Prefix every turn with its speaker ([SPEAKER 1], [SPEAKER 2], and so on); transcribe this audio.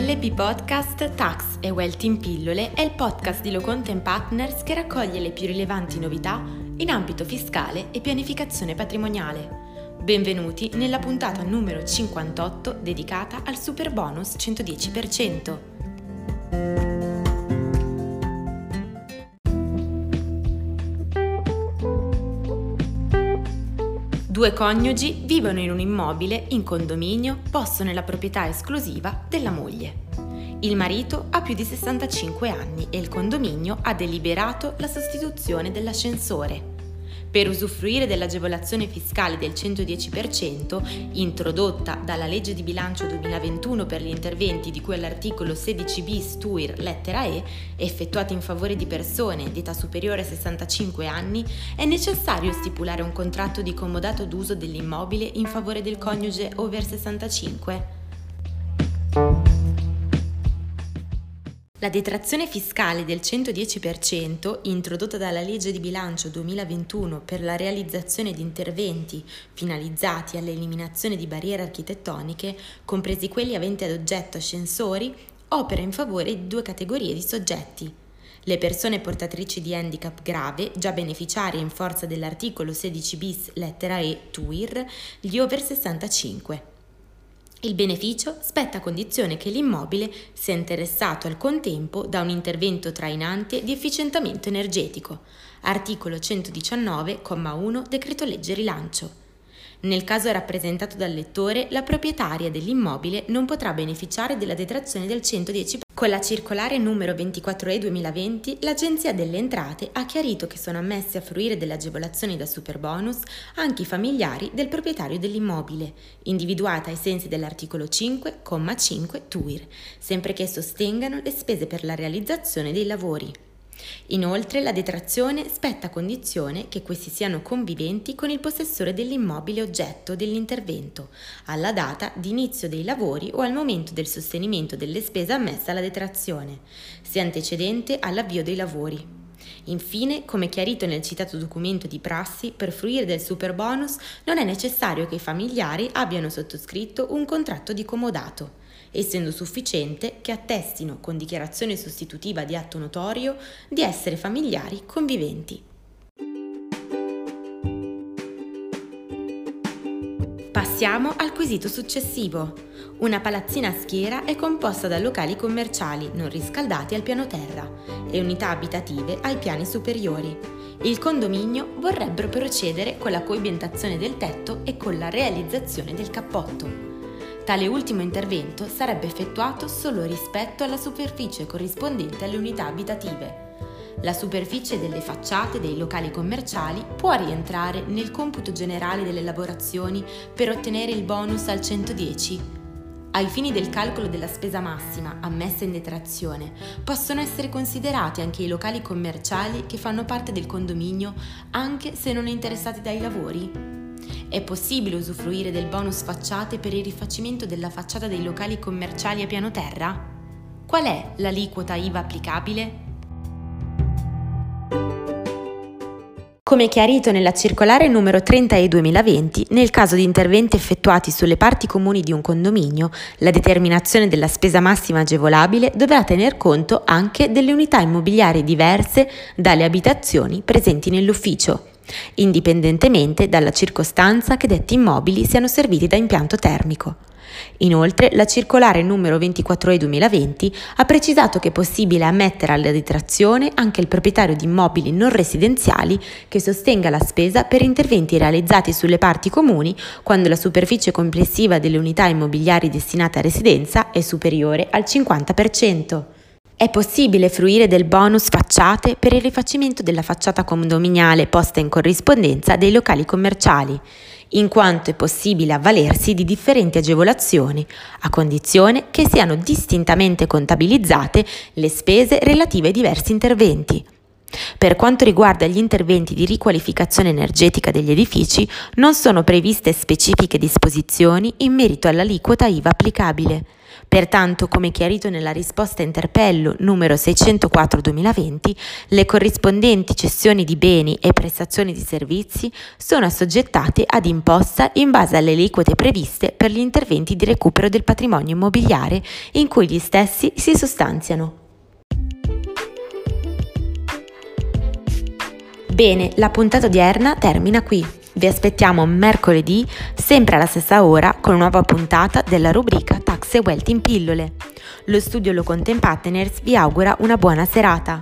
[SPEAKER 1] LP Podcast Tax e Wealth in pillole è il podcast di Loconte Partners che raccoglie le più rilevanti novità in ambito fiscale e pianificazione patrimoniale. Benvenuti nella puntata numero 58 dedicata al super bonus 110%. Due coniugi vivono in un immobile in condominio posto nella proprietà esclusiva della moglie. Il marito ha più di 65 anni e il condominio ha deliberato la sostituzione dell'ascensore. Per usufruire dell'agevolazione fiscale del 110% introdotta dalla legge di bilancio 2021 per gli interventi di cui all'articolo 16 bis TUIR lettera E, effettuati in favore di persone di età superiore a 65 anni, è necessario stipulare un contratto di comodato d'uso dell'immobile in favore del coniuge over 65? La detrazione fiscale del 110% introdotta dalla legge di bilancio 2021 per la realizzazione di interventi finalizzati all'eliminazione di barriere architettoniche, compresi quelli aventi ad oggetto ascensori, opera in favore di due categorie di soggetti. Le persone portatrici di handicap grave, già beneficiarie in forza dell'articolo 16 bis lettera E TUIR, gli over 65. Il beneficio spetta a condizione che l'immobile sia interessato al contempo da un intervento trainante di efficientamento energetico. Articolo 119,1 Decreto legge rilancio. Nel caso rappresentato dal lettore, la proprietaria dell'immobile non potrà beneficiare della detrazione del 110%. Con la circolare numero 24E 2020, l'Agenzia delle Entrate ha chiarito che sono ammessi a fruire delle agevolazioni da superbonus anche i familiari del proprietario dell'immobile, individuata ai sensi dell'articolo 5,5 TUIR, sempre che sostengano le spese per la realizzazione dei lavori. Inoltre la detrazione spetta a condizione che questi siano conviventi con il possessore dell'immobile oggetto dell'intervento, alla data di inizio dei lavori o al momento del sostenimento delle spese ammesse alla detrazione, se antecedente all'avvio dei lavori. Infine, come chiarito nel citato documento di prassi, per fruire del super bonus non è necessario che i familiari abbiano sottoscritto un contratto di comodato essendo sufficiente che attestino con dichiarazione sostitutiva di atto notorio di essere familiari conviventi. Passiamo al quesito successivo. Una palazzina a schiera è composta da locali commerciali non riscaldati al piano terra e unità abitative ai piani superiori. Il condominio vorrebbero procedere con la coibentazione del tetto e con la realizzazione del cappotto. Tale ultimo intervento sarebbe effettuato solo rispetto alla superficie corrispondente alle unità abitative. La superficie delle facciate dei locali commerciali può rientrare nel computo generale delle lavorazioni per ottenere il bonus al 110. Ai fini del calcolo della spesa massima ammessa in detrazione, possono essere considerati anche i locali commerciali che fanno parte del condominio anche se non interessati dai lavori? È possibile usufruire del bonus facciate per il rifacimento della facciata dei locali commerciali a piano terra? Qual è l'aliquota IVA applicabile? Come chiarito nella circolare numero 30 e 2020, nel caso di interventi effettuati sulle parti comuni di un condominio, la determinazione della spesa massima agevolabile dovrà tener conto anche delle unità immobiliari diverse dalle abitazioni presenti nell'ufficio indipendentemente dalla circostanza che detti immobili siano serviti da impianto termico. Inoltre, la circolare numero 24E 2020 ha precisato che è possibile ammettere alla detrazione anche il proprietario di immobili non residenziali che sostenga la spesa per interventi realizzati sulle parti comuni quando la superficie complessiva delle unità immobiliari destinate a residenza è superiore al 50%. È possibile fruire del bonus facciate per il rifacimento della facciata condominiale posta in corrispondenza dei locali commerciali, in quanto è possibile avvalersi di differenti agevolazioni, a condizione che siano distintamente contabilizzate le spese relative ai diversi interventi. Per quanto riguarda gli interventi di riqualificazione energetica degli edifici, non sono previste specifiche disposizioni in merito all'aliquota IVA applicabile. Pertanto, come chiarito nella risposta interpello numero 604-2020, le corrispondenti cessioni di beni e prestazioni di servizi sono assoggettate ad imposta in base alle aliquote previste per gli interventi di recupero del patrimonio immobiliare in cui gli stessi si sostanziano. Bene, la puntata odierna termina qui. Vi aspettiamo mercoledì, sempre alla stessa ora, con una nuova puntata della rubrica Tax e Wealth in pillole. Lo studio Locon Partners vi augura una buona serata.